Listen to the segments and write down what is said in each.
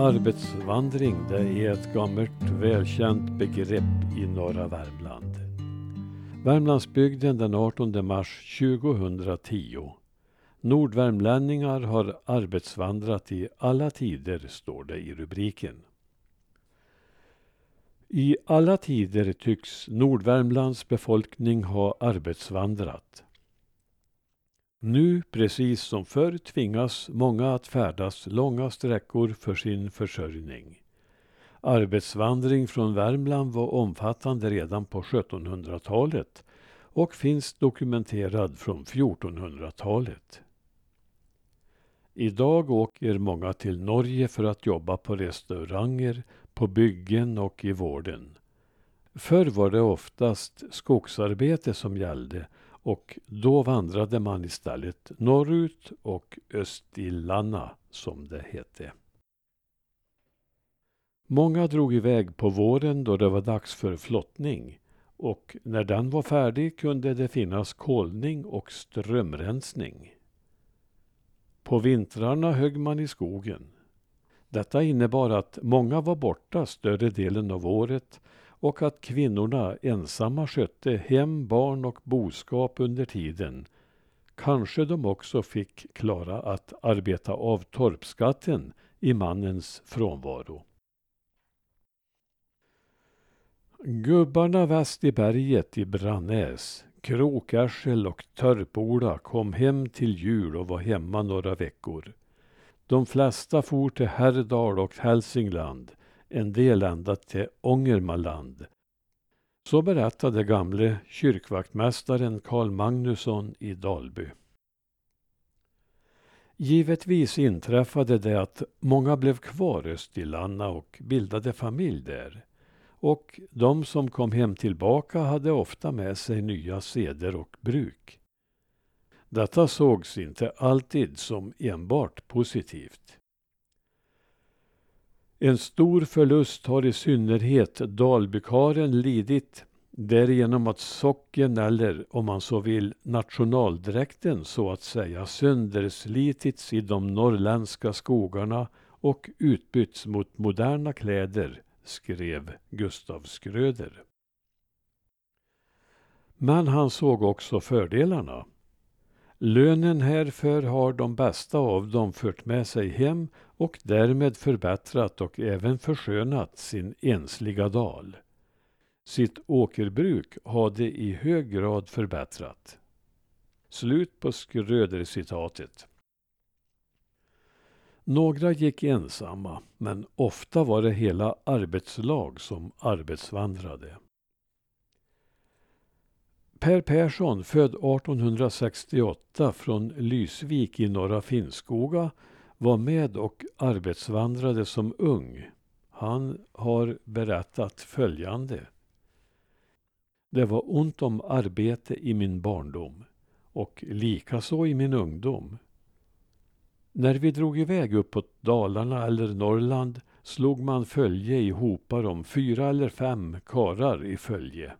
Arbetsvandring det är ett gammalt välkänt begrepp i norra Värmland. Värmlandsbygden den 18 mars 2010. Nordvärmlänningar har arbetsvandrat i alla tider, står det i rubriken. I alla tider tycks Nordvärmlands befolkning ha arbetsvandrat. Nu, precis som förr, tvingas många att färdas långa sträckor för sin försörjning. Arbetsvandring från Värmland var omfattande redan på 1700-talet och finns dokumenterad från 1400-talet. Idag åker många till Norge för att jobba på restauranger, på byggen och i vården. Förr var det oftast skogsarbete som gällde och då vandrade man istället norrut och Östillanna som det hette. Många drog iväg på våren då det var dags för flottning och när den var färdig kunde det finnas kolning och strömrensning. På vintrarna högg man i skogen. Detta innebar att många var borta större delen av året och att kvinnorna ensamma skötte hem, barn och boskap under tiden. Kanske de också fick klara att arbeta av torpskatten i mannens frånvaro. Gubbarna väst i berget i Brannäs, Krokärsel och Törpola kom hem till jul och var hemma några veckor. De flesta for till Herrdal och Hälsingland en del ända till Ångermanland. Så berättade gamle kyrkvaktmästaren Karl Magnusson i Dalby. Givetvis inträffade det att många blev kvar i Lanna och bildade familj där. Och de som kom hem tillbaka hade ofta med sig nya seder och bruk. Detta sågs inte alltid som enbart positivt. En stor förlust har i synnerhet Dalbykaren lidit därigenom att socken eller, om man så vill, nationaldräkten så att säga sönderslitits i de norrländska skogarna och utbytts mot moderna kläder, skrev Gustav Skröder. Men han såg också fördelarna. Lönen härför har de bästa av dem fört med sig hem och därmed förbättrat och även förskönat sin ensliga dal. Sitt åkerbruk hade i hög grad förbättrat. Slut på Schröder-citatet. Några gick ensamma, men ofta var det hela arbetslag som arbetsvandrade. Per Persson, född 1868 från Lysvik i Norra Finnskoga, var med och arbetsvandrade som ung. Han har berättat följande. Det var ont om arbete i min barndom och likaså i min ungdom. När vi drog iväg uppåt Dalarna eller Norrland slog man följe i hopar om fyra eller fem karar i följe.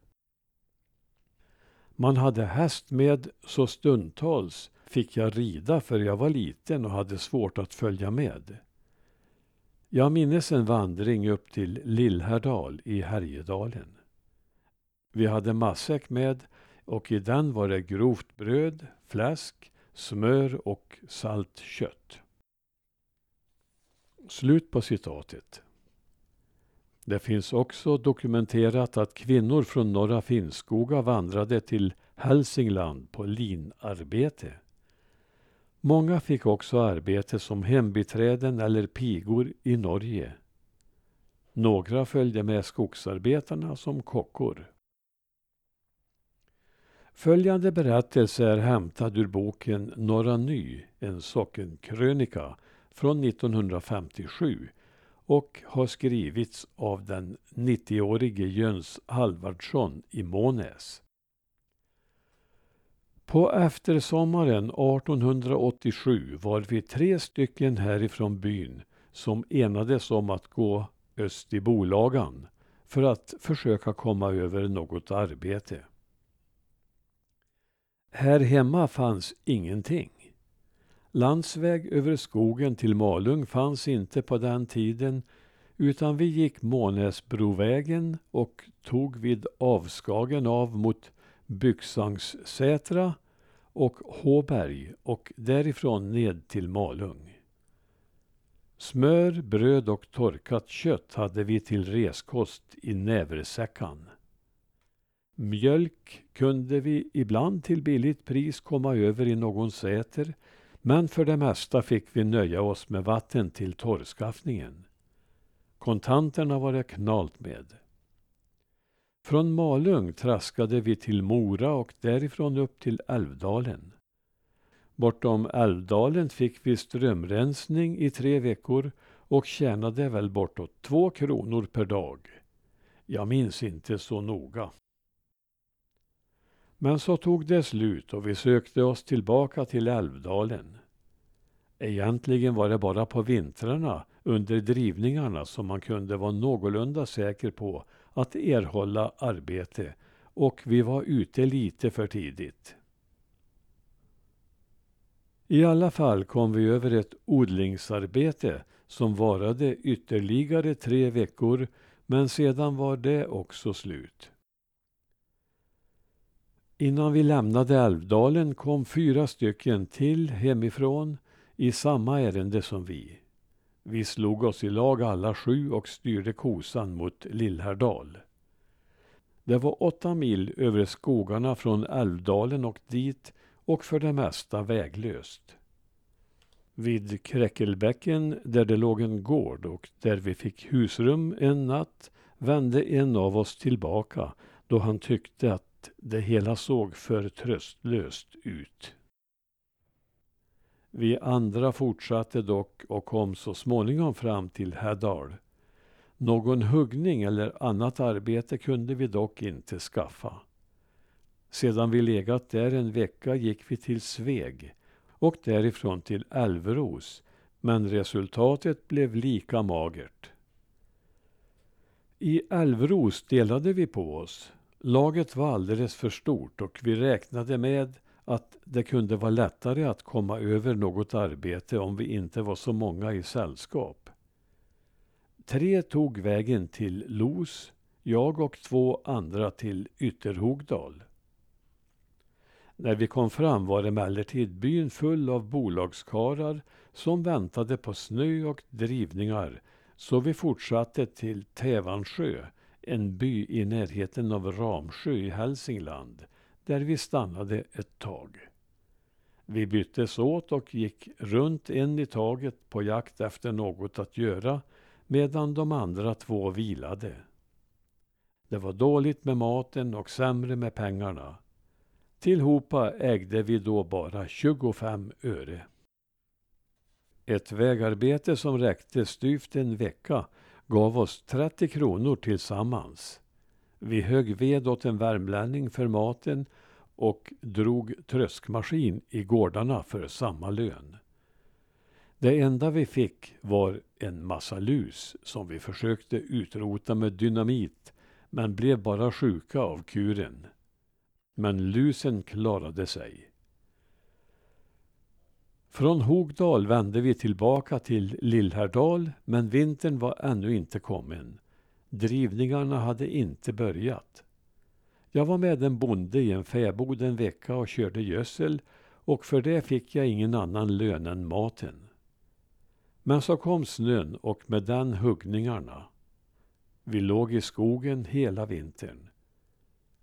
Man hade häst med så stundtals fick jag rida för jag var liten och hade svårt att följa med. Jag minnes en vandring upp till Lillhärdal i Härjedalen. Vi hade matsäck med och i den var det grovt bröd, fläsk, smör och salt kött. Slut på citatet. Det finns också dokumenterat att kvinnor från Norra Finnskoga vandrade till Hälsingland på linarbete. Många fick också arbete som hembiträden eller pigor i Norge. Några följde med skogsarbetarna som kockor. Följande berättelse är hämtad ur boken Norra Ny, en sockenkrönika från 1957 och har skrivits av den 90-årige Jöns Halvardsson i Månäs. På eftersommaren 1887 var vi tre stycken härifrån byn som enades om att gå öst i Bolagan för att försöka komma över något arbete. Här hemma fanns ingenting. Landsväg över skogen till Malung fanns inte på den tiden utan vi gick Månäsbrovägen och tog vid Avskagen av mot Byxangssätra och Håberg och därifrån ned till Malung. Smör, bröd och torkat kött hade vi till reskost i näversäckan. Mjölk kunde vi ibland till billigt pris komma över i någon säter men för det mesta fick vi nöja oss med vatten till torrskaffningen. Kontanterna var det knalt med. Från Malung traskade vi till Mora och därifrån upp till Älvdalen. Bortom Älvdalen fick vi strömrensning i tre veckor och tjänade väl bortåt två kronor per dag. Jag minns inte så noga. Men så tog det slut och vi sökte oss tillbaka till Älvdalen. Egentligen var det bara på vintrarna under drivningarna som man kunde vara någorlunda säker på att erhålla arbete och vi var ute lite för tidigt. I alla fall kom vi över ett odlingsarbete som varade ytterligare tre veckor men sedan var det också slut. Innan vi lämnade Älvdalen kom fyra stycken till hemifrån i samma ärende som vi. Vi slog oss i lag alla sju och styrde kosan mot Lillhärdal. Det var åtta mil över skogarna från Älvdalen och dit och för det mesta väglöst. Vid Kräckelbäcken där det låg en gård och där vi fick husrum en natt vände en av oss tillbaka då han tyckte att det hela såg för tröstlöst ut. Vi andra fortsatte dock och kom så småningom fram till Härdal. Någon huggning eller annat arbete kunde vi dock inte skaffa. Sedan vi legat där en vecka gick vi till Sveg och därifrån till Älvros, men resultatet blev lika magert. I Älvros delade vi på oss. Laget var alldeles för stort och vi räknade med att det kunde vara lättare att komma över något arbete om vi inte var så många i sällskap. Tre tog vägen till Los, jag och två andra till Ytterhogdal. När vi kom fram var emellertid byn full av bolagskarar som väntade på snö och drivningar så vi fortsatte till Tävansjö, en by i närheten av Ramsjö i Hälsingland där vi stannade ett tag. Vi byttes åt och gick runt en i taget på jakt efter något att göra medan de andra två vilade. Det var dåligt med maten och sämre med pengarna. Tillhopa ägde vi då bara 25 öre. Ett vägarbete som räckte styvt en vecka gav oss 30 kronor tillsammans. Vi högg ved åt en värmlänning för maten och drog tröskmaskin i gårdarna för samma lön. Det enda vi fick var en massa lus som vi försökte utrota med dynamit men blev bara sjuka av kuren. Men lusen klarade sig. Från Hogdal vände vi tillbaka till Lillhärdal men vintern var ännu inte kommen. Drivningarna hade inte börjat. Jag var med en bonde i en fäbod en vecka och körde gödsel och för det fick jag ingen annan lön än maten. Men så kom snön och med den huggningarna. Vi låg i skogen hela vintern.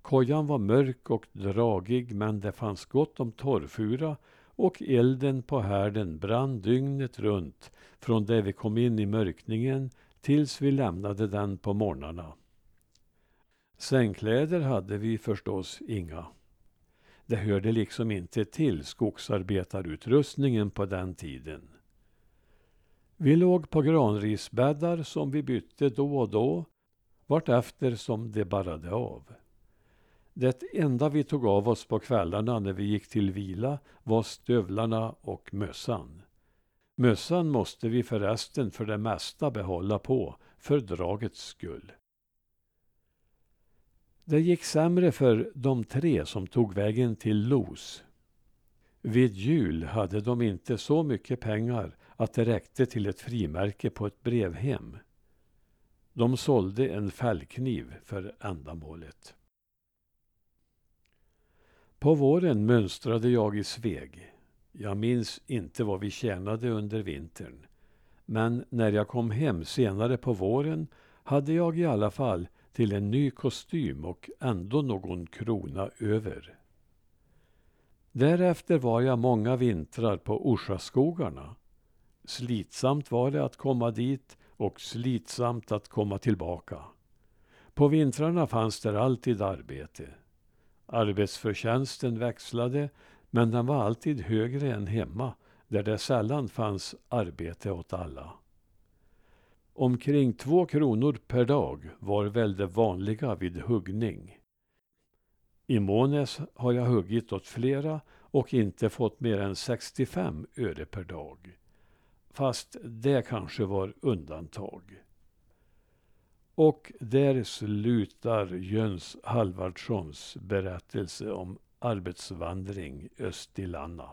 Kojan var mörk och dragig men det fanns gott om torrfura och elden på härden brann dygnet runt från det vi kom in i mörkningen tills vi lämnade den på morgnarna. Sängkläder hade vi förstås inga. Det hörde liksom inte till skogsarbetarutrustningen på den tiden. Vi låg på granrisbäddar som vi bytte då och då vartefter som det barrade av. Det enda vi tog av oss på kvällarna när vi gick till vila var stövlarna och mössan. Mössan måste vi förresten för det mesta behålla på för dragets skull. Det gick sämre för de tre som tog vägen till Los. Vid jul hade de inte så mycket pengar att det räckte till ett frimärke på ett brevhem. De sålde en fällkniv för ändamålet. På våren mönstrade jag i Sveg. Jag minns inte vad vi tjänade under vintern. Men när jag kom hem senare på våren hade jag i alla fall till en ny kostym och ändå någon krona över. Därefter var jag många vintrar på Orsaskogarna. Slitsamt var det att komma dit och slitsamt att komma tillbaka. På vintrarna fanns där alltid arbete. Arbetsförtjänsten växlade, men den var alltid högre än hemma, där det sällan fanns arbete åt alla. Omkring två kronor per dag var väl det vanliga vid huggning. I Månäs har jag huggit åt flera och inte fått mer än 65 öre per dag. Fast det kanske var undantag. Och där slutar Jöns Halvardssons berättelse om arbetsvandring öst i Lanna.